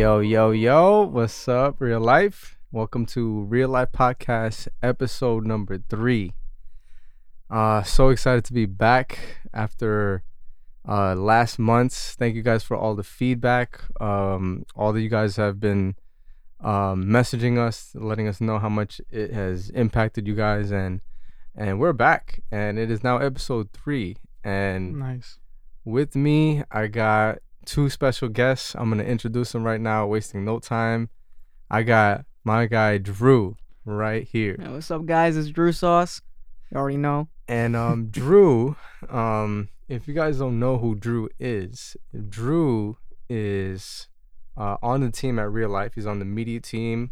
Yo, yo, yo, what's up, real life? Welcome to Real Life Podcast, episode number three. Uh, so excited to be back after uh last month's. Thank you guys for all the feedback. Um, all that you guys have been um messaging us, letting us know how much it has impacted you guys, and and we're back, and it is now episode three. And Nice. with me, I got two special guests. I'm gonna introduce them right now, wasting no time. I got my guy Drew right here, what's up, guys? It's Drew Sauce. You already know. and um, Drew. Um, if you guys don't know who Drew is, Drew is uh, on the team at Real Life. He's on the media team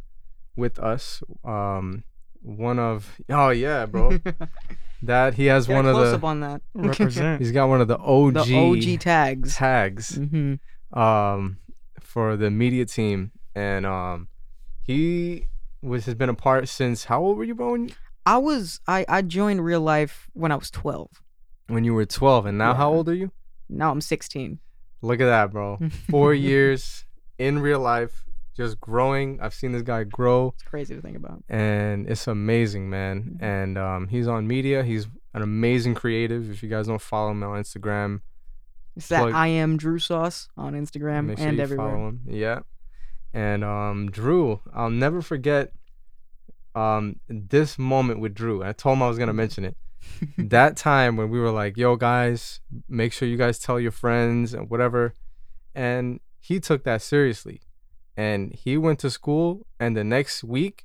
with us. Um, one of oh yeah, bro. that he has Get one a of close the. up on that. Represent. He's got one of the OG, the OG tags. tags. hmm um for the media team and um he was has been a part since how old were you bro when, I was I I joined real life when I was 12. when you were 12 and now how old are you Now I'm 16. look at that bro four years in real life just growing. I've seen this guy grow. It's crazy to think about. and it's amazing man. Mhm. and um he's on media. He's an amazing creative. If you guys don't follow him on instagram It's that Plug- I am Drew Sauce on Instagram make sure and you everywhere. follow him. Yeah. And um drew i'll never forget um this moment with drew. I told him i was gonna mention it. That time when we were like yo guys make sure you guys tell your friends and whatever. And he took that seriously and he went to school and the next week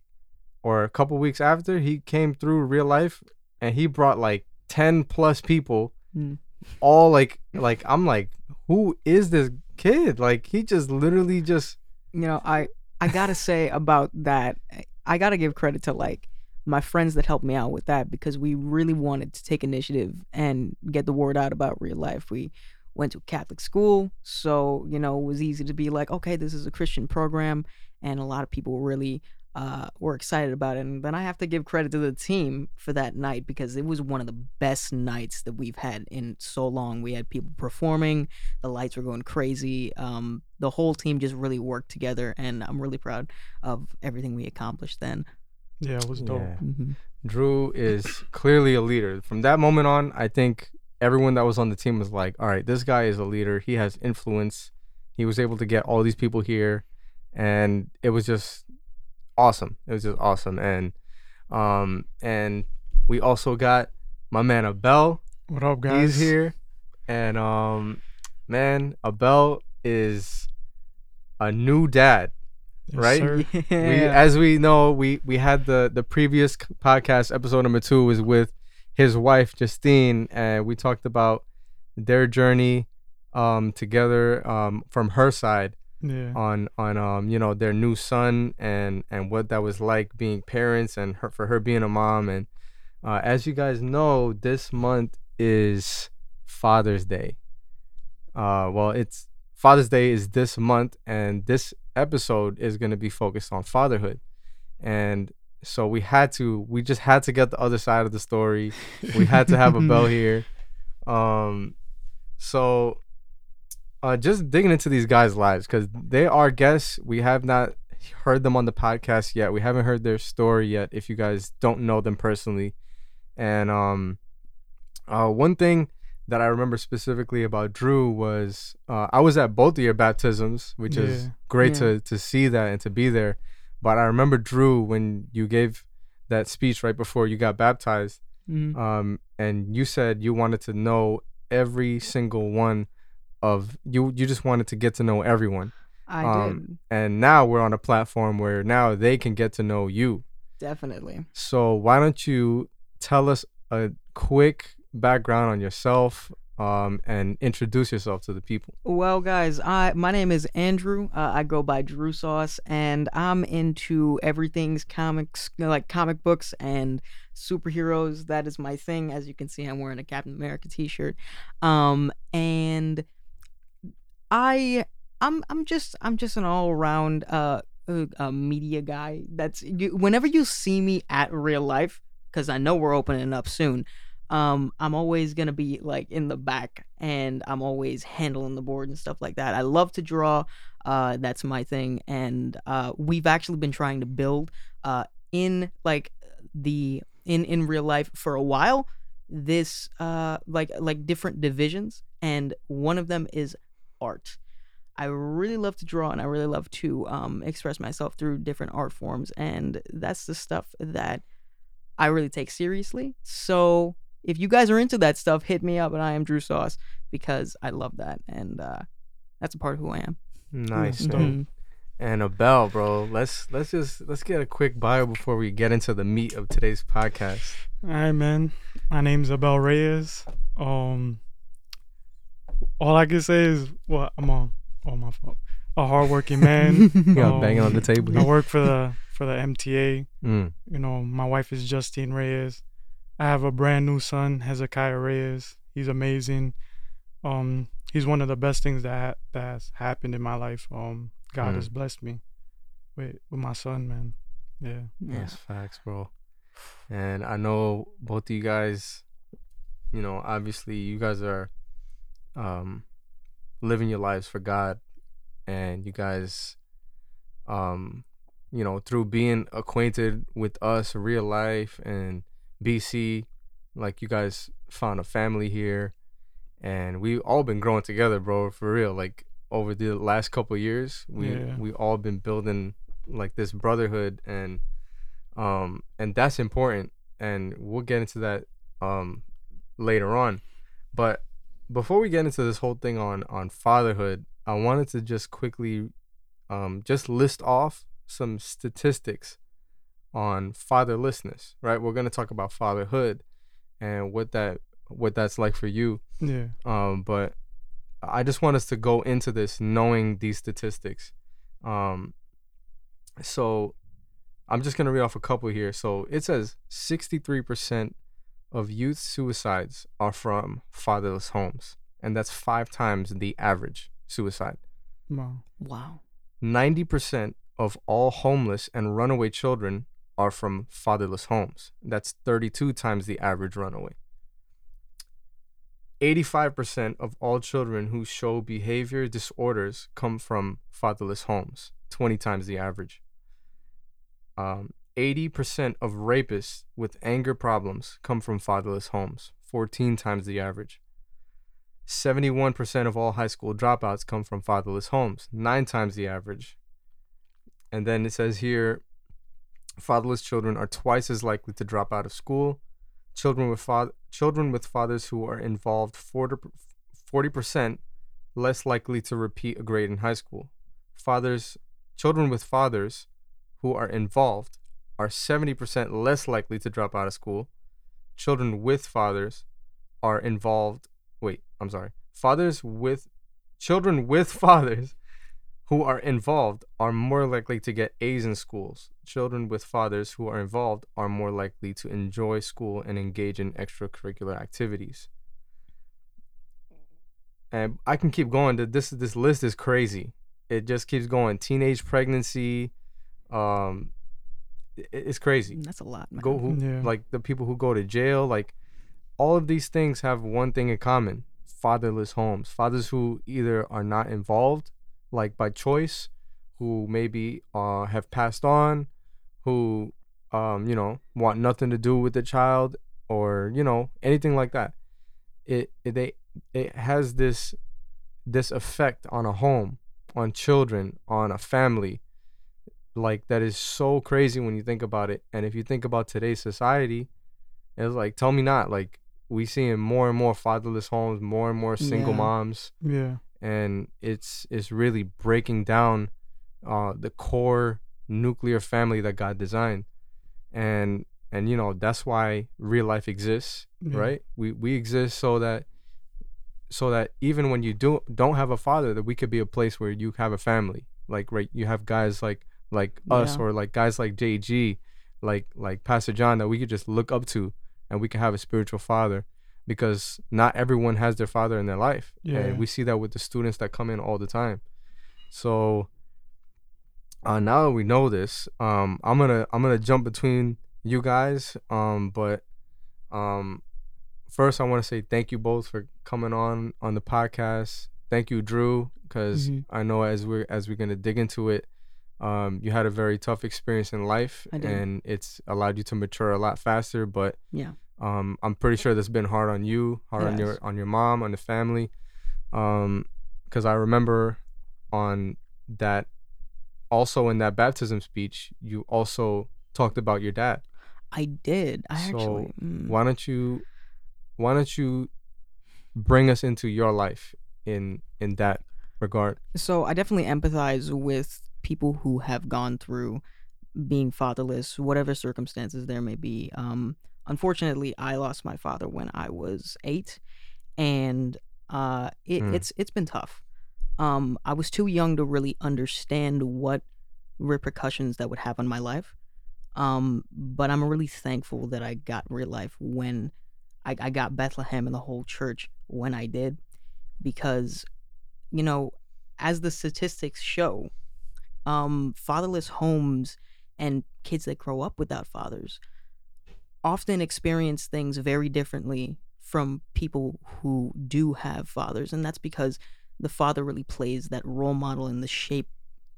or a couple weeks after he came through real life and he brought like 10 plus people Mm. all like like i'm like who is this kid like he just literally just you know, I I gotta say about that, I gotta give credit to like my friends that helped me out with that because we really wanted to take initiative and get the word out about real life. We went to Catholic school, so you know it was easy to be like, okay, this is a Christian program, and a lot of people really uh, were excited about it. And then I have to give credit to the team for that night because it was one of the best nights that we've had in so long. We had people performing, the lights were going crazy. Um, the whole team just really worked together, and I'm really proud of everything we accomplished then. Yeah, it was dope. Yeah. Mm-hmm. Drew is clearly a leader. From that moment on, I think everyone that was on the team was like, all right, this guy is a leader. He has influence. He was able to get all these people here. And it was just awesome. It was just awesome. And um and we also got my man Abel. What up, guys? He's here. And um man, Abel is a new dad Yes, right? sir. we as we know we we had the the previous podcast episode number two was with his wife justine and we talked about their journey um together um from her side Yeah. on on um you know their new son and and what that was like being parents and her for her being a mom. And uh, as you guys know this month is father's day. Uh well it's father's day is this month and this episode is going to be focused on fatherhood. And so we had to we just had to get the other side of the story. We had to have Abel here. Um so uh just digging into these guys lives because they are guests. We have not heard them on the podcast yet. We haven't heard their story yet if you guys don't know them personally. And um uh one thing that i remember specifically about drew was uh i was at both of your baptisms which is great Yeah. to to see that and to be there but i remember drew when you gave that speech right before you got baptized Mhm. um, and you said you wanted to know every single one of you. You just wanted to get to know everyone, I um, and now we're on a platform where now they can get to know you. definitely. So why don't you tell us a quick background on yourself, um, and introduce yourself to the people. Well, guys, I my name is Andrew. Uh, I go by Drew Sauce, and I'm into everything's comics, like comic books and superheroes. That is my thing. As you can see, I'm wearing a Captain America T-shirt. Um, and I, I'm, I'm just, I'm just an all-around uh, uh, uh media guy. That's you, whenever you see me at real life, because I know we're opening up soon um i'm always gonna be like in the back and i'm always handling the board and stuff like that i love to draw Uh, that's my thing, and uh, we've actually been trying to build uh, in like the in in real life for a while. This uh like like different divisions, and one of them is art. I really love to draw and I really love to um, express myself through different art forms. And that's the stuff that I really take seriously. So if you guys are into that stuff, hit me up and I am Drew Sauce because I love that. And uh, that's a part of who I am. Nice. dope. Mhm. And Abel, bro, let's let's just let's get a quick bio before we get into the meat of today's podcast. All right, man. My name's Abel Reyes. Um, all I can say is, well, I'm a, oh my fault, a hardworking man. You got Um, banging on the table. I here. work for the for the MTA. Mm, You know, my wife is Justine Reyes. I have a brand new son, Hezekiah Reyes. He's amazing. Um, he's one of the best things that that has happened in my life. Um, God Mm. has blessed me with with my son, man. Yeah. Yeah. That's facts, bro. And I know both of you guys, you know, obviously you guys are um living your lives for God and you guys um you know, through being acquainted with us real life and BC, like you guys found a family here and we all been growing together, bro, for real. Like over the last couple years, we Yeah. we all been building like this brotherhood and um and that's important and we'll get into that um later on but before we get into this whole thing on on fatherhood i wanted to just quickly um just list off some statistics on fatherlessness right we're going to talk about fatherhood and what that what that's like for you Yeah. um, but I just want us to go into this knowing these statistics. Um, so I'm just gonna read off a couple here. So it says 63% of youth suicides are from fatherless homes, and that's five times the average suicide. Wow. Wow. 90% of all homeless and runaway children are from fatherless homes. That's 32 times the average runaway. 85% of all children who show behavior disorders come from fatherless homes, 20 times the average. Um, 80% of rapists with anger problems come from fatherless homes, 14 times the average. 71% of all high school dropouts come from fatherless homes, nine times the average. And then it says here fatherless children are twice as likely to drop out of school. Children with fa- children with fathers who are involved 40 percent less likely to repeat a grade in high school. Fathers children with fathers who are involved are 70% less likely to drop out of school. Children with fathers are involved wait, I'm sorry. Fathers with children with fathers who are involved are more likely to get A's in schools. Children with fathers who are involved are more likely to enjoy school and engage in extracurricular activities. And I can keep going. This this list is crazy. It just keeps going. Teenage pregnancy, um, it's crazy That's a lot, man. go who Yeah. like the people who go to jail like all of these things have one thing in common fatherless homes fathers who either are not involved like by choice who maybe uh have passed on who um you know want nothing to do with the child or you know anything like that it, it they it has this this effect on a home on children on a family like that is so crazy when you think about it and if you think about today's society it's like tell me not like we seeing more and more fatherless homes more and more single Yeah. moms Yeah. And it's it's really breaking down uh the core nuclear family that God designed and and you know that's why real life exists Yeah. right we we exist so that so that even when you do don't have a father that we could be a place where you have a family like right you have guys like like us Yeah. or like guys like JG like like Pastor John that we could just look up to and we can have a spiritual father because not everyone has their father in their life Yeah. and we see that with the students that come in all the time so uh now that we know this um i'm gonna i'm gonna jump between you guys um but um first i want to say thank you both for coming on on the podcast thank you, Drew, because Mhm. I know as we're as we're gonna dig into it, um, you had a very tough experience in life, and it's allowed you to mature a lot faster. But Yeah. Um, I'm pretty sure that's been hard on you, hard on your on your mom, on the family, um, because I remember on that, also in that baptism speech, you also talked about your dad. I did. I So, actually. mm. Why don't you, why don't you, bring us into your life in in that regard? So I definitely empathize with people who have gone through being fatherless, whatever circumstances there may be. Um, unfortunately, I lost my father when I was eight, and uh, it, Mm. it's it's been tough. Um, I was too young to really understand what repercussions that would have on my life. Um, but I'm really thankful that I got real life when I, I got Bethlehem and the whole church when I did, because, you know, as the statistics show, um, fatherless homes and kids that grow up without fathers often experience things very differently from people who do have fathers. And that's because the father really plays that role model in the shape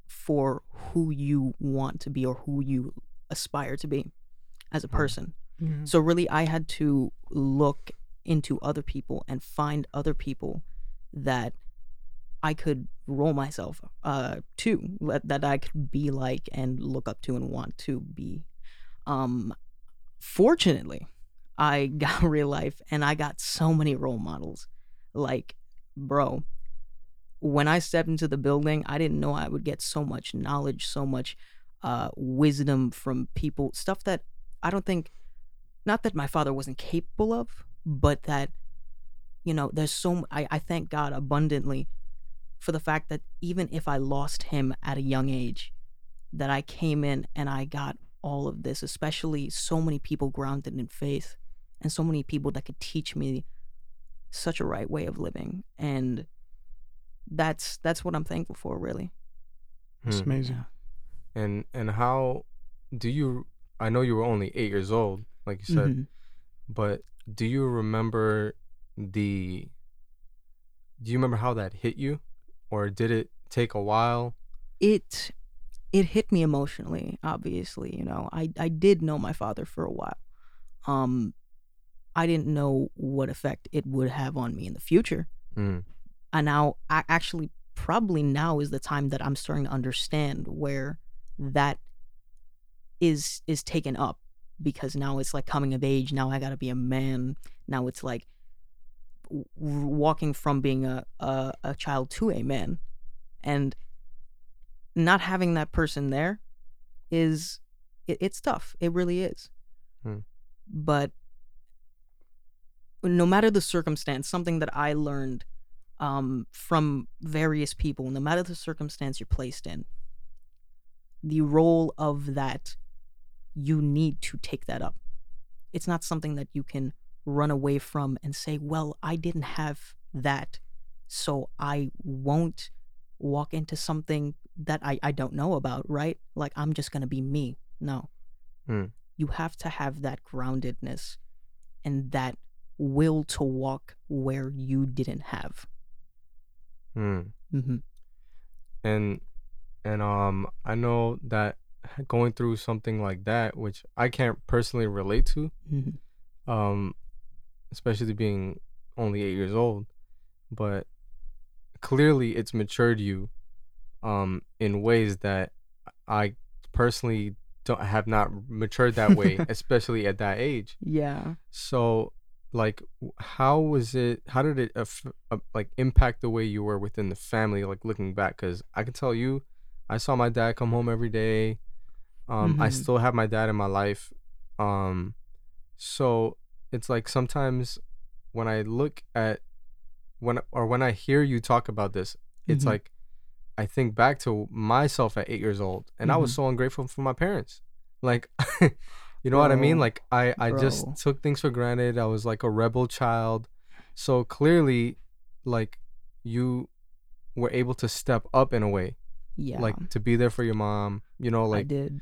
for who you want to be or who you aspire to be as a Mhm. person. Yeah. So really I had to look into other people and find other people that I could roll myself uh to let- that I could be like and look up to and want to be. Um fortunately, I got real life and I got so many role models. Like, bro, when I stepped into the building, I didn't know I would get so much knowledge, so much uh wisdom from people, stuff that I don't think not that my father wasn't capable of, but that you know, there's so I thank God abundantly for the fact that even if I lost him at a young age, that I came in and I got all of this, especially so many people grounded in faith and so many people that could teach me such a right way of living. And that's that's what I'm thankful for really. It's Hmm. amazing. And and how do you? I know you were only eight years old, like you said, Mhm. but do you remember the? Do you remember how that hit you, or did it take a while? it it hit me emotionally obviously you know i i did know my father for a while. Um i didn't know what effect it would have on me in the future. Mm. and now i actually probably now is the time that i'm starting to understand where that is is taken up. Because now it's like coming of age. Now i gotta be a man. Now it's like w- walking from being a, a a child to a man. And not having that person there is it, it's tough. It really is. Hmm. but no matter the circumstance something that i learned um, from various people no matter the circumstance you're placed in the role of that you need to take that up. It's not something that you can run away from and say well i didn't have that so i won't walk into something that I, I don't know about, right? Like I'm just gonna be me. No. Hmm. You have to have that groundedness and that will to walk where you didn't have. Mm. Mm-hmm. and and um i know that going through something like that which i can't personally relate to Mm-hmm. um especially being only eight years old but clearly it's matured you um in ways that i personally don't have not matured that way especially at that age Yeah. so like how was it how did it aff- uh, like impact the way you were within the family like looking back because i can tell you i saw my dad come home every day um i Mhm. still have my dad in my life um so it's like sometimes when i look at when or when i hear you talk about this it's Mhm. like i think back to myself at eight years old and i was Mhm. so ungrateful for my parents like you know what i mean like i i just took things for granted i was like a rebel child so clearly like you were able to step up in a way Yeah. like to be there for your mom you know like I did.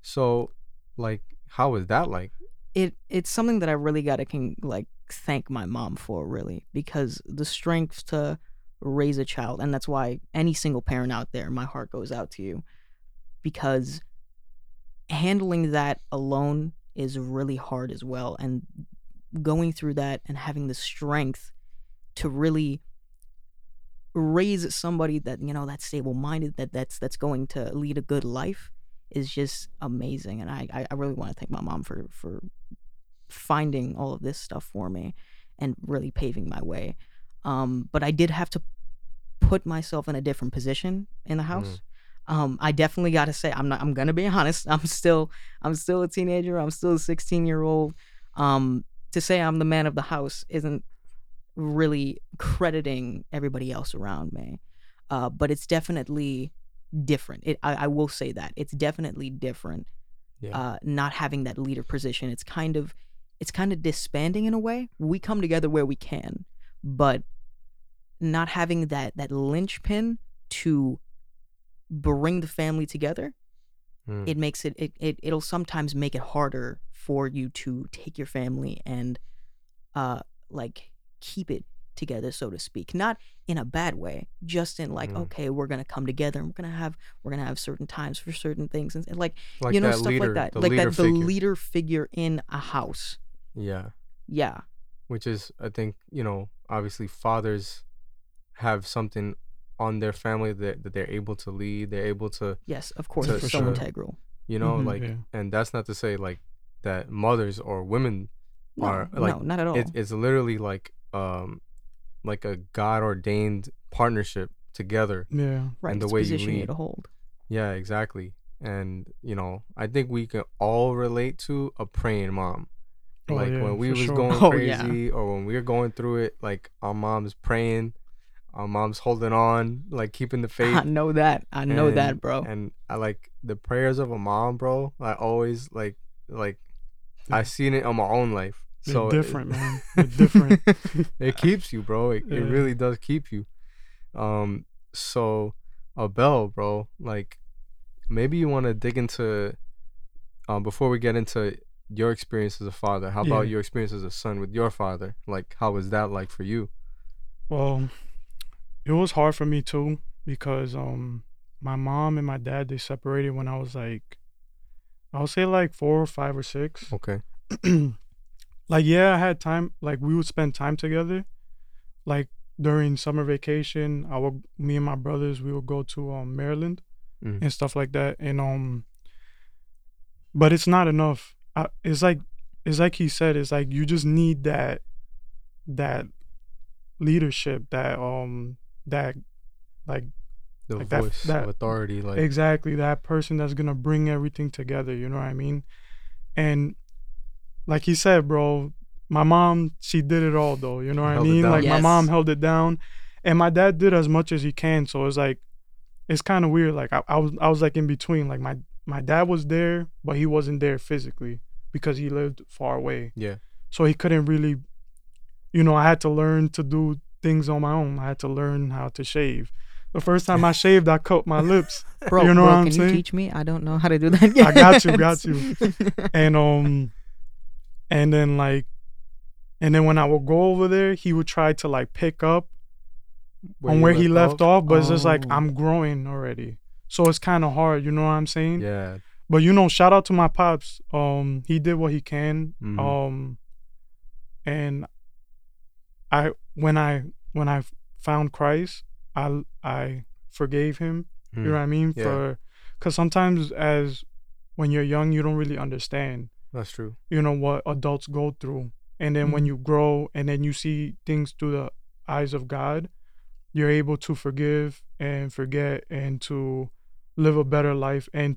so like how was that like It it's something that I really gotta can like thank my mom for really because the strength to raise a child and that's why any single parent out there my heart goes out to you because handling that alone is really hard as well and going through that and having the strength to really raise somebody that you know that's stable minded that that's that's going to lead a good life is just amazing and i i really want to thank my mom for for finding all of this stuff for me and really paving my way um but i did have to put myself in a different position in the house mm. um i definitely got to say i'm not i'm gonna be honest i'm still i'm still a teenager i'm still a 16 year old um to say i'm the man of the house isn't really crediting everybody else around me. Uh, but it's definitely different. It, I, I, will say that it's definitely different. Yeah. Uh, not having that leader position, it's kind of, it's kind of disbanding in a way. We come together where we can, but not having that that linchpin to bring the family together, mm. it makes it, it it it'll sometimes make it harder for you to take your family and, uh, like keep it together so to speak not in a bad way just in like mm. okay we're gonna come together and we're gonna have we're gonna have certain times for certain things and, and like, like, you know stuff leader, like that like that the leader figure in a house yeah yeah which is i think you know obviously fathers have something on their family that, that they're able to lead they're able to yes of course to, so integral you know mm-hmm, like yeah. and that's not to say like that mothers or women no, are like no, not at all it, it's literally like um like a God ordained partnership together. Yeah. Right. And the way you lead. to hold. Yeah, exactly. And you know, I think we can all relate to a praying mom. Oh, like yeah, when we was sure. going oh, crazy yeah. or when we were going through it, like our mom's praying, our mom's holding on, like keeping the faith. I know that. I know and, that, bro. And I like the prayers of a mom, bro. I always like like yeah. I seen it on my own life. They're so different, it, man. They're different. it keeps you, bro. It, it really does keep you. Um, so Abel, bro, like maybe you want to dig into um before we get into your experience as a father. How about yeah. your experience as a son with your father? Like, how was that like for you? Well, it was hard for me too because um my mom and my dad they separated when I was like I would say like four or five or six. Okay. like yeah, I had time. Like we would spend time together. Like during summer vacation, I would me and my brothers we would go to um Maryland mm. and stuff like that. And um, but it's not enough. I, it's like it's like he said. It's like you just need that that leadership, that um that like the like voice that, that, of authority like exactly that person that's gonna bring everything together you know what i mean and like he said, bro, my mom, she did it all though. You know what I mean? Like yes. my mom held it down, and my dad did as much as he can. So it's like, it's kind of weird. Like I, I was, I was like in between. Like my, my dad was there, but he wasn't there physically because he lived far away. Yeah. So he couldn't really, you know, I had to learn to do things on my own. I had to learn how to shave. The first time I shaved, I cut my lips. Bro, you know bro, what I'm can saying? you teach me? I don't know how to do that yet. I got you, got you. and um and then like and then when I would go over there, he would try to like pick up where on where he left off, off but oh. it's just like I'm oh. growing already. So it's kind of hard, you know what I'm saying? Yeah. But you know, shout out to my pops. Um he did what he can. Mm-hmm. Um and I when I when I found Christ, I I forgave him. Mm. You know mm. what I mean? Yeah. For cuz sometimes as when you're young, you don't really understand. That's true. You know what adults go through. And then mm-hmm. when you grow and then you see things through the eyes of God, you're able to forgive and forget and to live a better life. And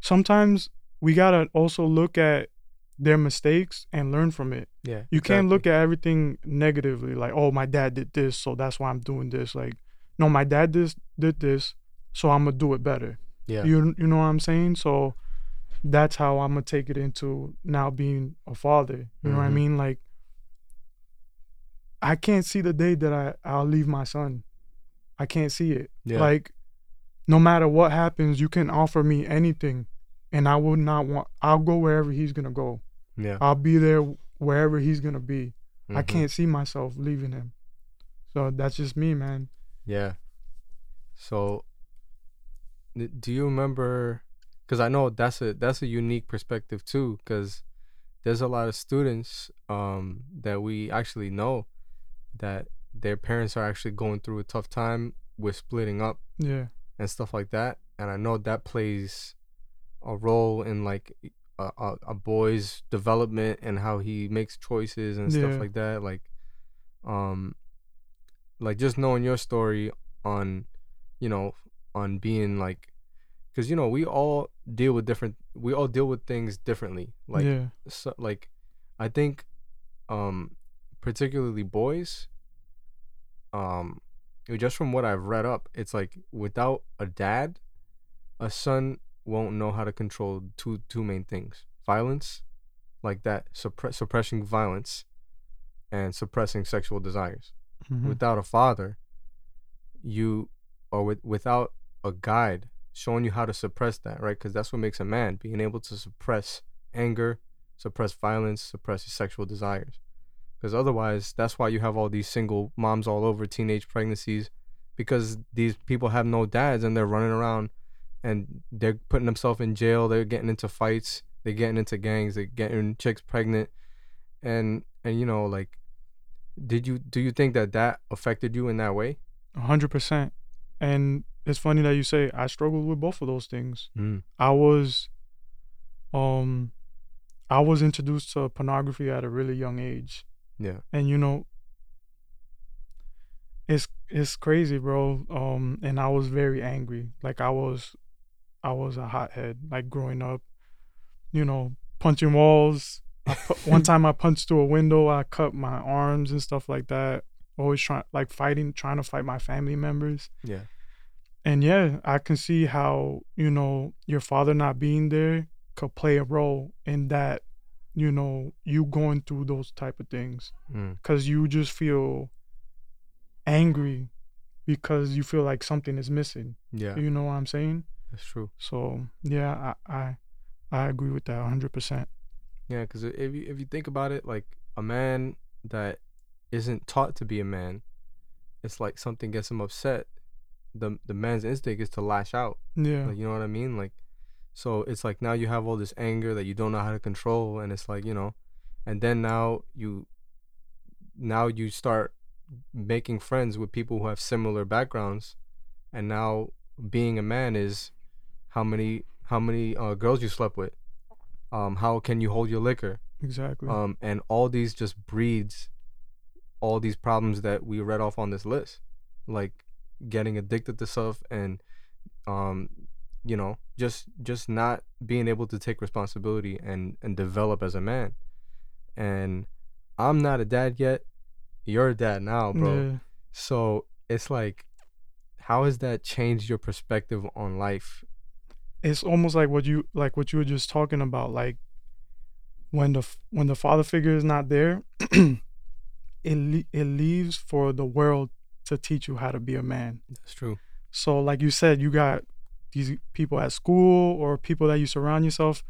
sometimes we got to also look at their mistakes and learn from it. Yeah. You exactly. can't look at everything negatively like, "Oh, my dad did this, so that's why I'm doing this." Like, no, my dad this did this, so I'm going to do it better. Yeah. You you know what I'm saying? So that's how I'm gonna take it into now being a father. You mm-hmm. know what I mm-hmm. mean? Like I can't see the day that I I'll leave my son. I can't see it. Yeah. Like no matter what happens, you can offer me anything, and I will not want. I'll go wherever he's gonna go. Yeah. I'll be there wherever he's gonna be. Mm-hmm. I can't see myself leaving him. So that's just me, man. Yeah. So, do you remember? Because I know that's a that's a unique perspective too. Because there's a lot of students um that we actually know that their parents are actually going through a tough time with splitting up Yeah. And stuff like that. And I know that plays a role in like a, a, a boy's development and how he makes choices and stuff Yeah. like that. Like, um, like just knowing your story on, you know, on being like, because you know we all deal with different, we all deal with things differently. Like, yeah. so, like, I think, um, particularly boys, um, just from what I've read up, it's like without a dad, a son won't know how to control two two main things: violence, like that, suppress suppressing violence, and suppressing sexual desires. Mhm. Without a father, you, or with without a guide showing you how to suppress that, right? Because that's what makes a man: being able to suppress anger, suppress violence, suppress sexual desires. Because otherwise, that's why you have all these single moms all over teenage pregnancies, because these people have no dads and they're running around and they're putting themselves in jail. They're getting into fights. They're getting into gangs. They're getting chicks pregnant, and and you know like, did you do you think that that affected you in that way? A hundred percent. And it's funny that you say I struggled with both of those things. Mm. I was, um, I was introduced to pornography at a really young age, Yeah. and you know, it's it's crazy, bro. Um, and I was very angry. Like I was, I was a hothead. Like growing up, you know, punching walls. I pu- one time I punched through a window. I cut my arms and stuff like that. Always trying, like fighting, trying to fight my family members. Yeah. And yeah, I can see how, you know, your father not being there could play a role in that, you know, you going through those type of things. Mm. Cause you just feel angry because you feel like something is missing. Yeah. You know what I'm saying? That's true. So yeah, I I, I agree with that hundred percent. Yeah, because if you if you think about it, like a man that isn't taught to be a man, it's like something gets him upset. The the man's instinct is to lash out. Yeah. Like you know what I mean? Like so it's like now you have all this anger that you don't know how to control and it's like, you know, and then now you now you start making friends with people who have similar backgrounds and now being a man is how many how many uh, girls you slept with. Um how can you hold your liquor? exactly. um, and all these just breeds all these problems that we read off on this list like getting addicted to stuff and um you know just just not being able to take responsibility and and develop as a man. And i'm not a dad yet. You're a dad now bro. Yeah. so it's like how has that changed your perspective on life? It's almost like what you like what you were just talking about like when the when the father figure is not there it le- it leaves for the world to teach you how to be a man. That's true. So like you said you got these people at school or people that you surround yourself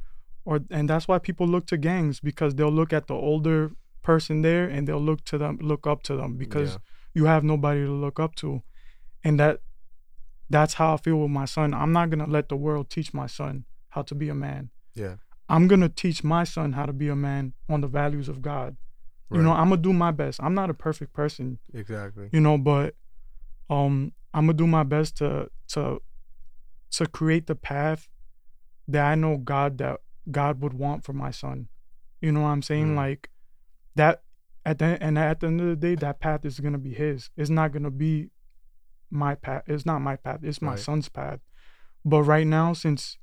or and that's why people look to gangs because they'll look at the older person there and they'll look to them look up to them because Yeah. you have nobody to look up to. And that that's how i feel with my son. I'm not going to let the world teach my son how to be a man. Yeah. I'm going to teach my son how to be a man on the values of god. You know i'm going to do my best. I'm not a perfect person. Exactly. You know but um i'm gonna do my best to to to create the path that i know god that god would want for my son you know what i'm saying Mm. like that at the and at the end of the day that path is gonna be his it's not gonna be my path it's not my path it's my Right. son's path but right now since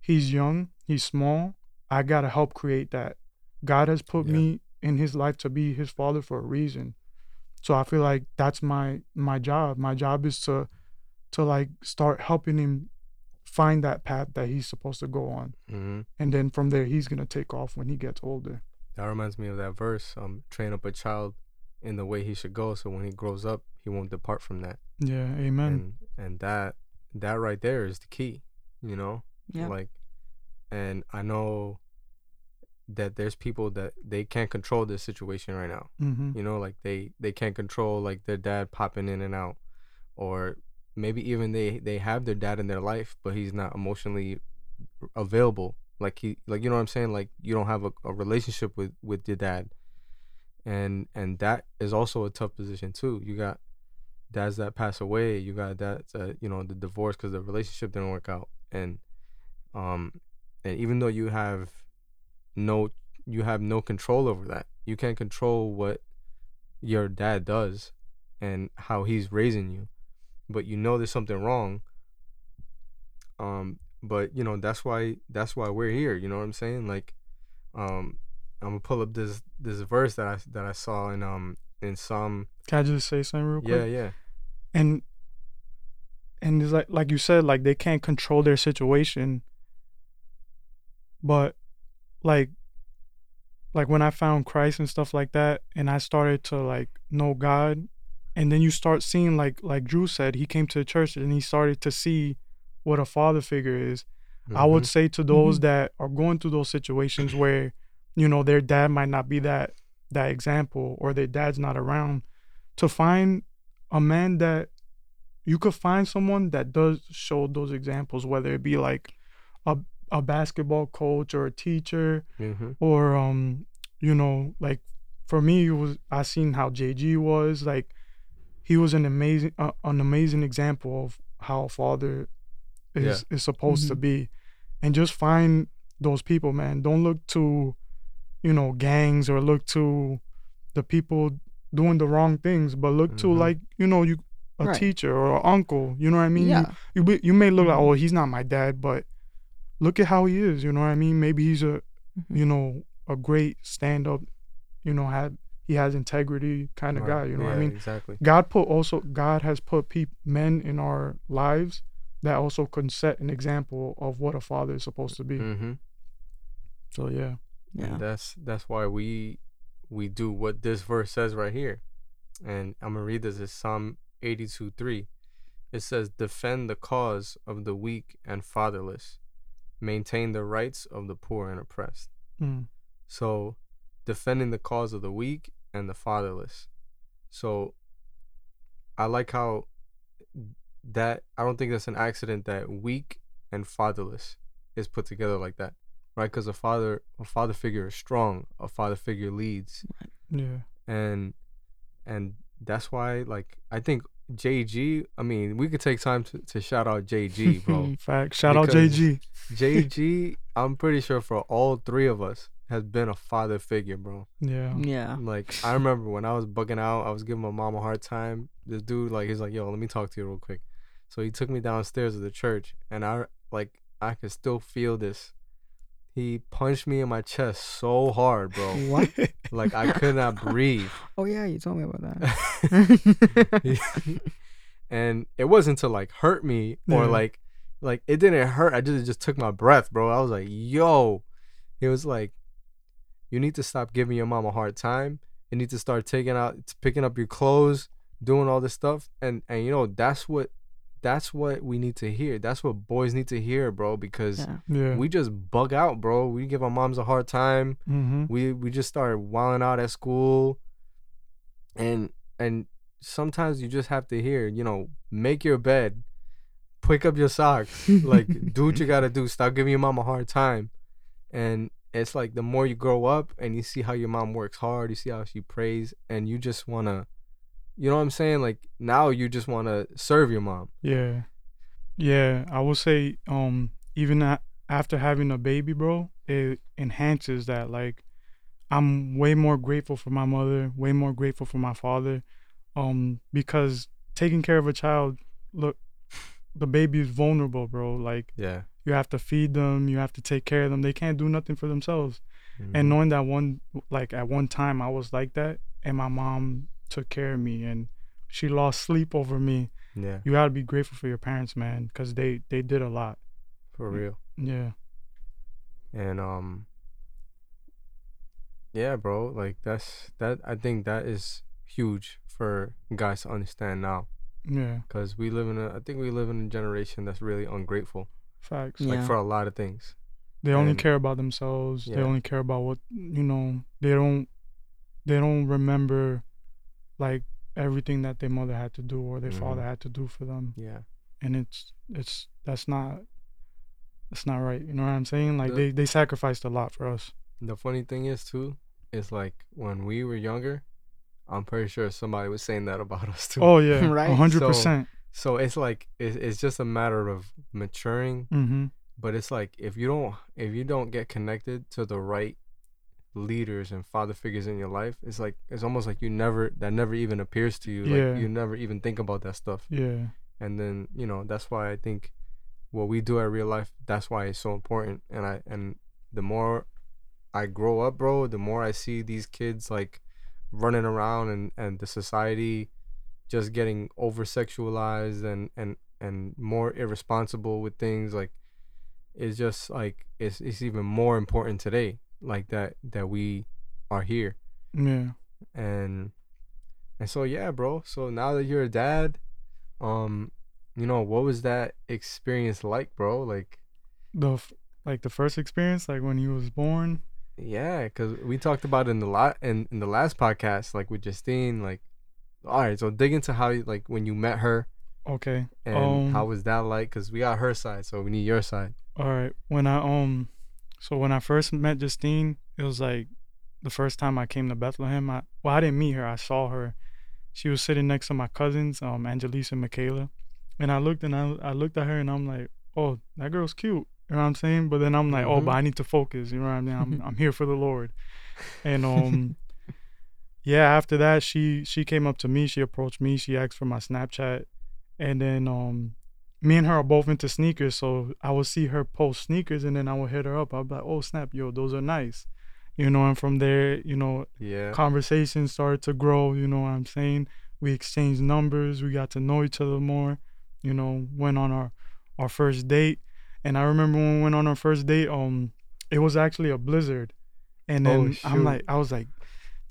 he's young he's small i gotta help create that god has put Yeah. me in his life to be his father for a reason so I feel like that's my my job. My job is to to like start helping him find that path that he's supposed to go on. mm-hmm. And then from there he's gonna take off when he gets older. That reminds me of that verse, um, train up a child in the way he should go, so when he grows up, he won't depart from that. Yeah, amen. And and that that right there is the key, you know? Yeah. Like and I know that there's people that they can't control this situation right now. hmm You know, like they they can't control like their dad popping in and out. or maybe even they they have their dad in their life, but he's not emotionally available. Like he like you know what I'm saying? Like you don't have a, a relationship with with your dad. And and that is also a tough position too. You got dads that pass away. You got dads that you know the divorce because the relationship didn't work out. And um and even though you have no you have no control over that. You can't control what your dad does and how he's raising you. But you know there's something wrong. Um but you know that's why that's why we're here, you know what I'm saying? Like um I'm gonna pull up this this verse that I that I saw in um in Psalm Can I just say something real quick? Yeah, yeah. And and it's like like you said, like they can't control their situation. But like like when I found Christ and stuff like that, and I started to like know God, and then you start seeing like like Drew said, he came to the church and he started to see what a father figure is. Mm-hmm. I would mm-hmm. say to those mm-hmm. that are going through those situations where, you know, their dad might not be that that example or their dad's not around, to find a man that you could find someone that does show those examples, whether it be like a a basketball coach or a teacher mm-hmm. or um you know like for me it was I seen how JG was like he was an amazing uh, an amazing example of how a father is yeah. is supposed mm-hmm. to be and just find those people man don't look to you know gangs or look to the people doing the wrong things but look mm-hmm. to like you know you a right. teacher or an uncle you know what i mean yeah. you, you you may look like mm-hmm. oh he's not my dad but look at how he is. You know what I mean? Maybe he's a, mm-hmm. you know, a great stand up. You know, had he has integrity kind of right. guy. You know yeah, what I mean? Exactly. God put also God has put pe- men in our lives that also can set an example of what a father is supposed to be. Mm-hmm. So yeah, yeah. And that's that's why we we do what this verse says right here, and I'm gonna read this. It's Psalm 82 3. It says, "Defend the cause of the weak and fatherless." maintain the rights of the poor and oppressed. Mm. So, defending the cause of the weak and the fatherless. So, I like how that I don't think that's an accident that weak and fatherless is put together like that, right? Because a father, a father figure is strong. A father figure leads. Yeah. And and that's why, like, I think JG, I mean, we could take time to, to shout out JG, bro. Fact. Shout out JG. JG, I'm pretty sure for all three of us has been a father figure, bro. Yeah. Yeah. Like I remember when I was bugging out, I was giving my mom a hard time. This dude, like, he's like, "Yo, let me talk to you real quick." So he took me downstairs to the church, and I like I could still feel this. He punched me in my chest so hard, bro. What? like I could not breathe. Oh yeah, you told me about that. and it wasn't to like hurt me or yeah. like like it didn't hurt. I just just took my breath, bro. I was like, "Yo." He was like, "You need to stop giving your mom a hard time. You need to start taking out picking up your clothes, doing all this stuff." And and you know, that's what that's what we need to hear. That's what boys need to hear, bro. Because yeah. Yeah. we just bug out, bro. We give our moms a hard time. Mm-hmm. We we just start wilding out at school, and and sometimes you just have to hear, you know, make your bed, pick up your socks, like do what you gotta do. Stop giving your mom a hard time, and it's like the more you grow up and you see how your mom works hard, you see how she prays, and you just wanna you know what I'm saying? Like now you just want to serve your mom. Yeah. Yeah, I will say um even after having a baby, bro, it enhances that like I'm way more grateful for my mother, way more grateful for my father um because taking care of a child look the baby is vulnerable, bro. Like yeah. You have to feed them, you have to take care of them. They can't do nothing for themselves. Mm-hmm. And knowing that one like at one time I was like that and my mom took care of me and she lost sleep over me. Yeah. You gotta be grateful for your parents, man, because they they did a lot. For real. Yeah. And um. Yeah, bro. Like that's that. I think that is huge for guys to understand now. Yeah. Because we live in a. I think we live in a generation that's really ungrateful. Facts. Like for a lot of things. They and, only care about themselves. Yeah. They only care about what you know. They don't. They don't remember like everything that their mother had to do or their Mhm. father had to do for them Yeah. and it's it's that's not it's not right you know what i'm saying like The- they they sacrificed a lot for us The funny thing is too, is like when we were younger, I'm pretty sure somebody was saying that about us too. oh yeah Right. hundred percent. So it's like it's, it's just a matter of maturing, mm-hmm but it's like if you don't if you don't get connected to the right leaders and father figures in your life, it's like it's almost like you never that never even appears to you. Yeah. Like you never even think about that stuff. yeah and then you know that's why i think what we do at real life that's why it's so important and i and the more i grow up bro the more i see these kids like running around and and the society just getting over sexualized and and and more irresponsible with things like it's just like it's it's even more important today like that that we are here. Yeah. And and so yeah bro. So now that you're a dad um you know what was that experience like bro? Like the f- like the first experience? Like when he was born? Yeah because we talked about in the lot in, in the last podcast like with justine like all right so dig into how you like when you met her okay and Um, how was that like because we got her side so we need your side All right. When I um, so when I first met Justine, it was like the first time I came to Bethlehem. I well, I didn't meet her. I saw her. She was sitting next to my cousins, um, Angelisa and Michaela, and I looked and I I looked at her and I'm like, oh, that girl's cute. You know what I'm saying? But then I'm like, oh, Mhm. but I need to focus. You know what I mean? I'm I'm here for the Lord, and um. Yeah, after that she she came up to me, she approached me, she asked for my Snapchat and then um me and her are both into sneakers, so I would see her post sneakers, and then I would hit her up. I'd be like, "Oh snap, yo, those are nice," you know. And from there, you know, yeah conversation started to grow. You know what I'm saying? We exchanged numbers. We got to know each other more. You know, went on our our first date, and I remember when we went on our first date. Um, it was actually a blizzard, and Oh, then shoot. I'm like, I was like,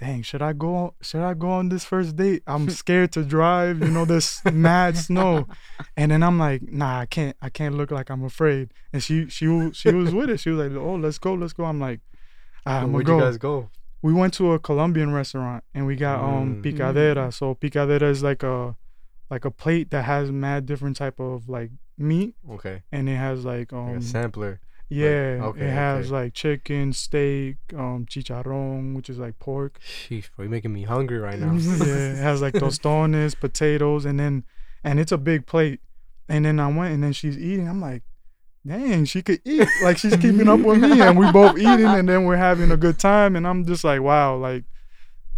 dang, should I go? Should I go on this first date? I'm scared to drive. You know, this mad snow, and then I'm like, nah, I can't. I can't look like I'm afraid. And she she she was with it. She was like, oh, let's go, let's go. I'm like, ah, I'm gonna where'd go. you guys go we went to a Colombian restaurant and we got um Mm. picadera. So picadera is like a like a plate that has mad different type of like meat, okay and it has like um like a sampler yeah, okay, it has okay. like chicken, steak, um chicharron, which is like pork. sheesh bro you're making me hungry right now yeah, it has like tostones, potatoes, and then and it's a big plate. And then I went and then she's eating. I'm like, dang, she could eat. Like she's keeping up with me, and we both eating, and then we're having a good time. And I'm just like, wow, like,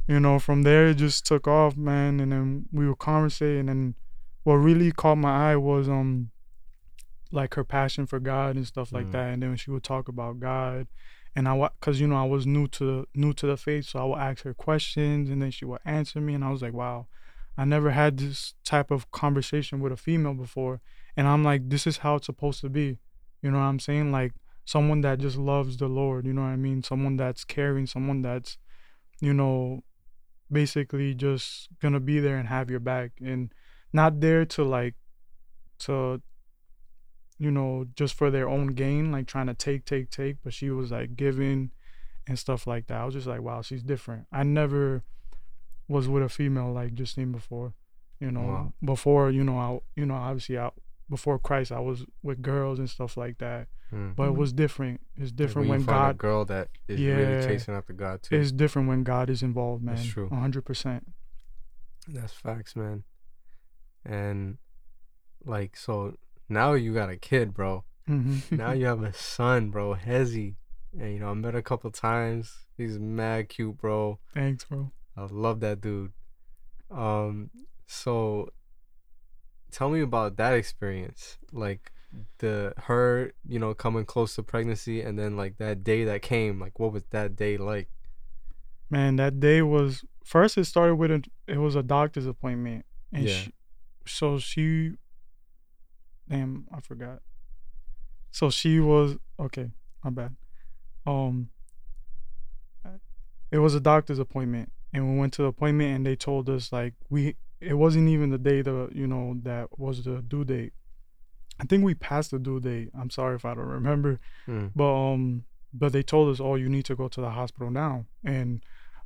you know, from there it just took off, man. And then we were conversating, and what really caught my eye was um, like her passion for God and stuff like Mm. that. And then she would talk about God. And I, cause you know I was new to new to the faith, so I would ask her questions, and then she would answer me, and I was like, "Wow, I never had this type of conversation with a female before." And I'm like, "This is how it's supposed to be," you know what I'm saying? Like someone that just loves the Lord, you know what I mean? Someone that's caring, someone that's, you know, basically just gonna be there and have your back, and not there to like, to you know, just for their own gain, like trying to take, take, take. But she was like giving and stuff like that. I was just like, wow, she's different. I never was with a female like Justine before. You know, Wow. before you know, I you know, obviously, I before Christ, I was with girls and stuff like that. Mm. But it Mhm. was different. It's Like different when, when you find a God. girl that is Yeah. really chasing after God too. It's different when God is involved, man. That's true. hundred percent. That's facts, man. And like, so now you got a kid, bro. Mm-hmm. Now you have a son, bro, Hezzy. And you know, I met a couple times. He's mad cute, bro. Thanks, bro. I love that dude. Um, so tell me about that experience. Like the her, you know, coming close to pregnancy and then like that day that came, like what was that day like? Man, that day was first. It started with a. It was a doctor's appointment, and Yeah. she, so she. Damn, I forgot. So she was okay. My bad. Um. It was a doctor's appointment, and we went to the appointment, and they told us like we. It wasn't even the day the you know that was the due date. I think we passed the due date. I'm sorry if I don't remember. Mm. But um, but they told us, oh, you need to go to the hospital now. And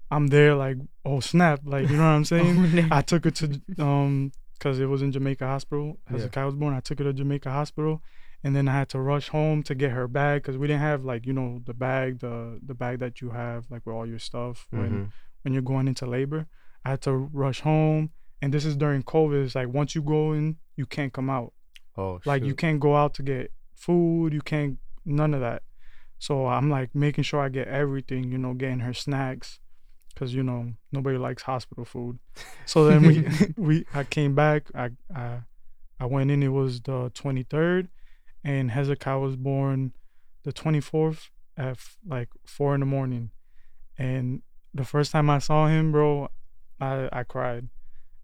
I'm there like, oh snap, like you know what I'm saying? I took her to um because it was in Jamaica Hospital. As Yeah. was born, I took her to Jamaica Hospital, and then I had to rush home to get her bag because we didn't have like you know the bag, the the bag that you have like with all your stuff when Mhm. when you're going into labor. I had to rush home, and this is during COVID. It's like once you go in, you can't come out. Oh, Like you can't go out to get food. You can't none of that. So I'm like making sure I get everything. You know, getting her snacks, cause you know nobody likes hospital food. So then we we I came back. I I I went in. It was the 23rd, and Hezekiah was born the 24th at like four in the morning. And the first time I saw him, bro, I I cried,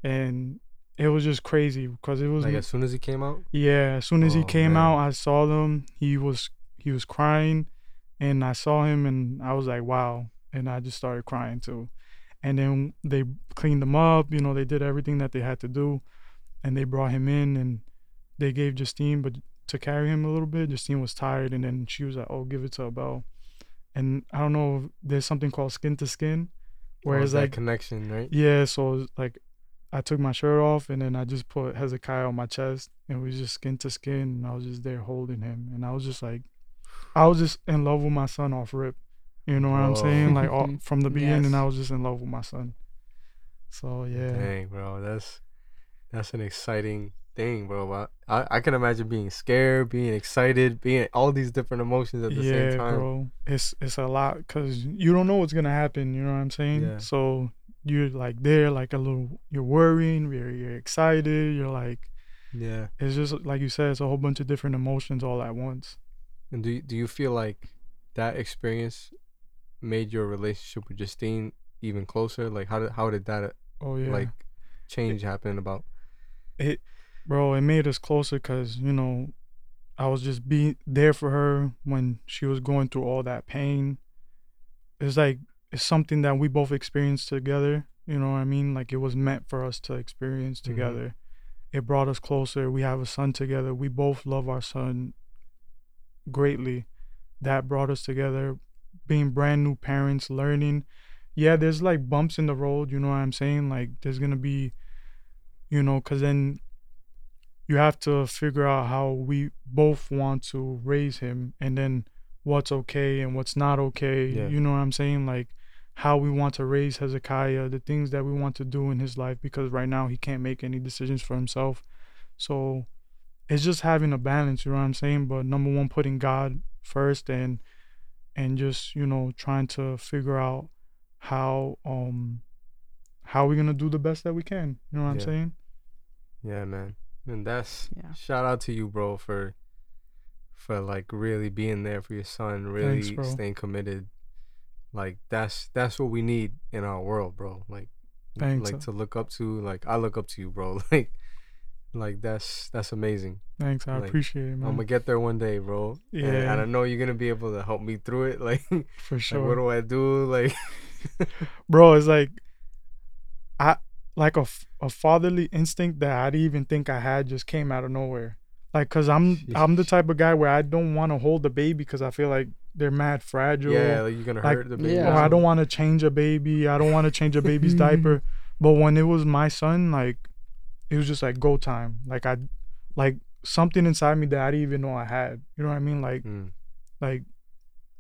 and it was just crazy because it was like as soon as he came out. yeah, as soon as he Oh, came man. out, I saw them. He was he was crying, and I saw him, and I was like, wow, and I just started crying too. And then they cleaned him up. You know, they did everything that they had to do, and they brought him in, and they gave Justine, but to carry him a little bit, Justine was tired, and then she was like, oh, give it to Abel. And I don't know, there's something called skin to skin, Oh, whereas that like connection, right? yeah, so it was like I took my shirt off and then I just put Hezekiah on my chest and we was just skin to skin and I was just there holding him and I was just like I was just in love with my son off rip. You know what I'm saying? Like all, from the beginning Yes. I was just in love with my son. So yeah. Dang, bro, that's that's an exciting thing, bro. I I, can imagine being scared, being excited, being all these different emotions at the yeah, same time. bro. It's it's a lot cuz you don't know what's going to happen, you know what I'm saying? Yeah. So you're like there like a little you're worrying, you're, you're excited, you're like Yeah. it's just like you said it's a whole bunch of different emotions all at once. And do you, do you feel like that experience made your relationship with Justine even closer? Like how did how did that Oh yeah. like change happen about? it bro it made us closer because you know i was just being there for her when she was going through all that pain it's like it's something that we both experienced together you know what i mean like it was meant for us to experience Mhm. together it brought us closer we have a son together we both love our son greatly that brought us together being brand new parents learning. Yeah there's like bumps in the road you know what i'm saying? Like there's gonna be you know because then you have to figure out how we both want to raise him and then what's okay and what's not okay Yeah. you know what i'm saying? Like how we want to raise hezekiah the things that we want to do in his life because right now he can't make any decisions for himself. So it's just having a balance you know what i'm saying? But number one putting god first and and just you know trying to figure out how um how we're gonna do the best that we can you know what i'm saying Yeah, man. And that's Yeah. shout out to you, bro, for for like really being there for your son, really Thanks, staying committed. Like that's that's what we need in our world, bro. Like Thanks. like to look up to. Like I look up to you, bro. Like like that's that's amazing. Thanks, I Like, appreciate it, man. I'm gonna get there one day, bro. And, and Yeah. I know you're gonna be able to help me through it. Like, for like, sure, what do I do? Like, bro. It's like I like a, a fatherly instinct that I didn't even think I had just came out of nowhere. Like, cause I'm I'm the type of guy where I don't want to hold the baby because I feel like they're mad fragile. yeah, like you're gonna like- hurt the baby. Yeah. or I don't want to change a baby. I don't want to change a baby's diaper. But when it was my son, like it was just like go time. Like I, like something inside me that I didn't even know I had. You know what I mean? Like Mm, like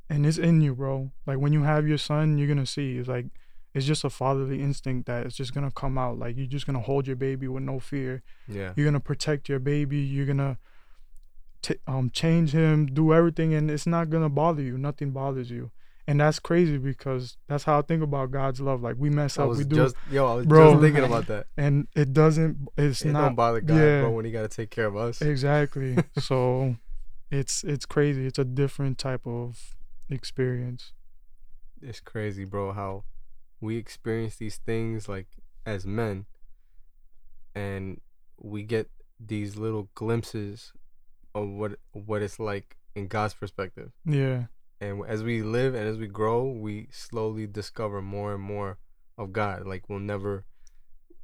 and it's in you bro. Like when you have your son you're gonna see. It's like it's just a fatherly instinct that it's just gonna come out. Like you're just gonna hold your baby with no fear. Yeah, you're gonna protect your baby. You're gonna t- um change him do everything and it's not gonna bother you. Nothing bothers you and that's crazy because that's how i think about god's love like we mess up we do just yo, I was Bro. just thinking about that. and it doesn't it's It not don't bother God, yeah. bro, when He gotta take care of us. exactly so it's it's crazy it's a different type of experience it's crazy, bro, how we experience these things like as men and we get these little glimpses of what what it's like in God's perspective. yeah And as we live and as we grow, we slowly discover more and more of God. Like we'll never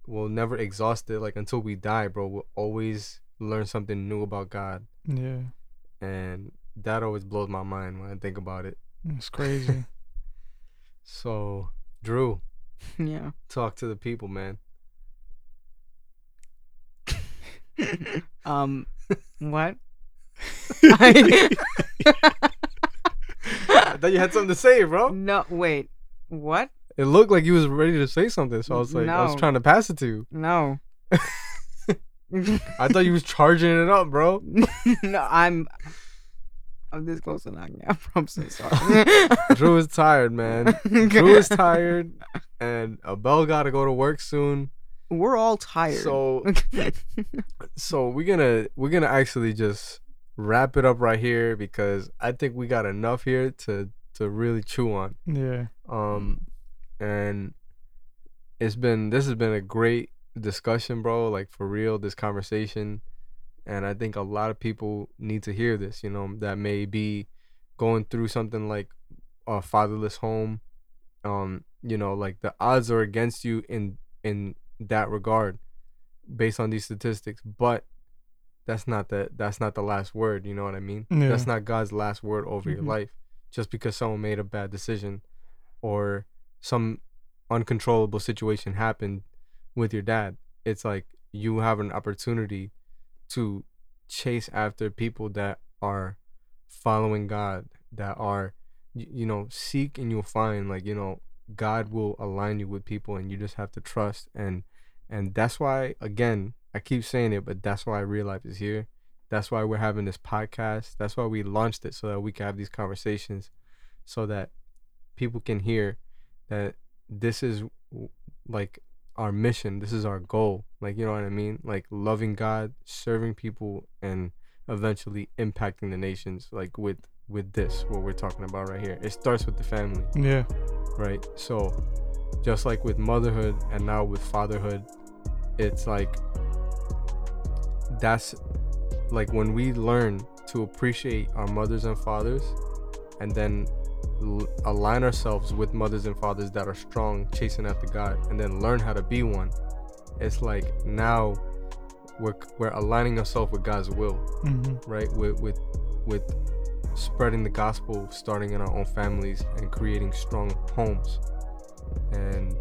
we'll never exhaust it like until we die, bro. We'll always learn something new about God. yeah And that always blows my mind when I think about it. It's crazy. So, Drew, Yeah. Talk to the people, man. um, what? I thought you had something to say, bro. no, wait. What? It looked like you was ready to say something, so I was like, I was No. trying to pass it to you. No. I thought you was charging it up, bro. no, I'm. I'm this close to knocking out. I'm so sorry. Drew is tired, man. Drew is tired, and Abel got to go to work soon. We're all tired. So, so we're gonna we're gonna actually just wrap it up right here because I think we got enough here to to really chew on. Yeah. Um, and it's been this has been a great discussion, bro. Like for real, this conversation, and I think a lot of people need to hear this. You know, that may be going through something like a fatherless home. Um, you know, like the odds are against you in in that regard, based on these statistics, but. That's not the that's not the last word, you know what I mean? Yeah. That's not God's last word over your Mhm. life just because someone made a bad decision or some uncontrollable situation happened with your dad it's like you have an opportunity to chase after people that are following god that are y- you know seek and you'll find like you know god will align you with people and you just have to trust and and that's why again i keep saying it but that's why real life is here. That's why we're having this podcast. That's why we launched it so that we can have these conversations so that people can hear that this is like our mission. This is our goal. Like you know what i mean? Like loving god serving people and eventually impacting the nations like with with this what we're talking about right here. It starts with the family. Yeah. right? So just like with motherhood and now with fatherhood it's like that's like when we learn to appreciate our mothers and fathers and then l- align ourselves with mothers and fathers that are strong chasing after god and then learn how to be one it's like now we're we're aligning ourselves with god's will hmm right? With with with spreading the gospel starting in our own families and creating strong homes. And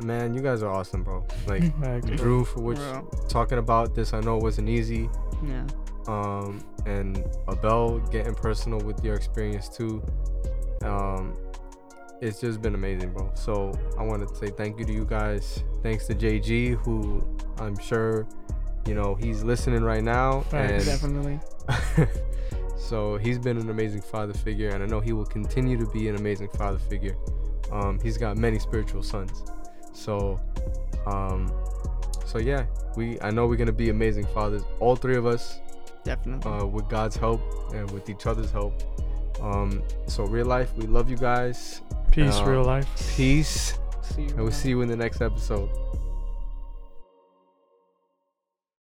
man you guys are awesome bro like drew for which Bro. talking about this i know wasn't easy yeah. um and abel getting personal with your experience too um it's just been amazing bro so i want to say thank you to you guys thanks to jg who i'm sure you know he's listening right now Facts. and Definitely. so he's been an amazing father figure and i know he will continue to be an amazing father figure um, he's got many spiritual sons so um, so yeah we i know we're gonna be amazing fathers all three of us Definitely. uh, with god's help and with each other's help um, so real life we love you guys Peace, uh, real life. peace see you. and we'll see you in the next episode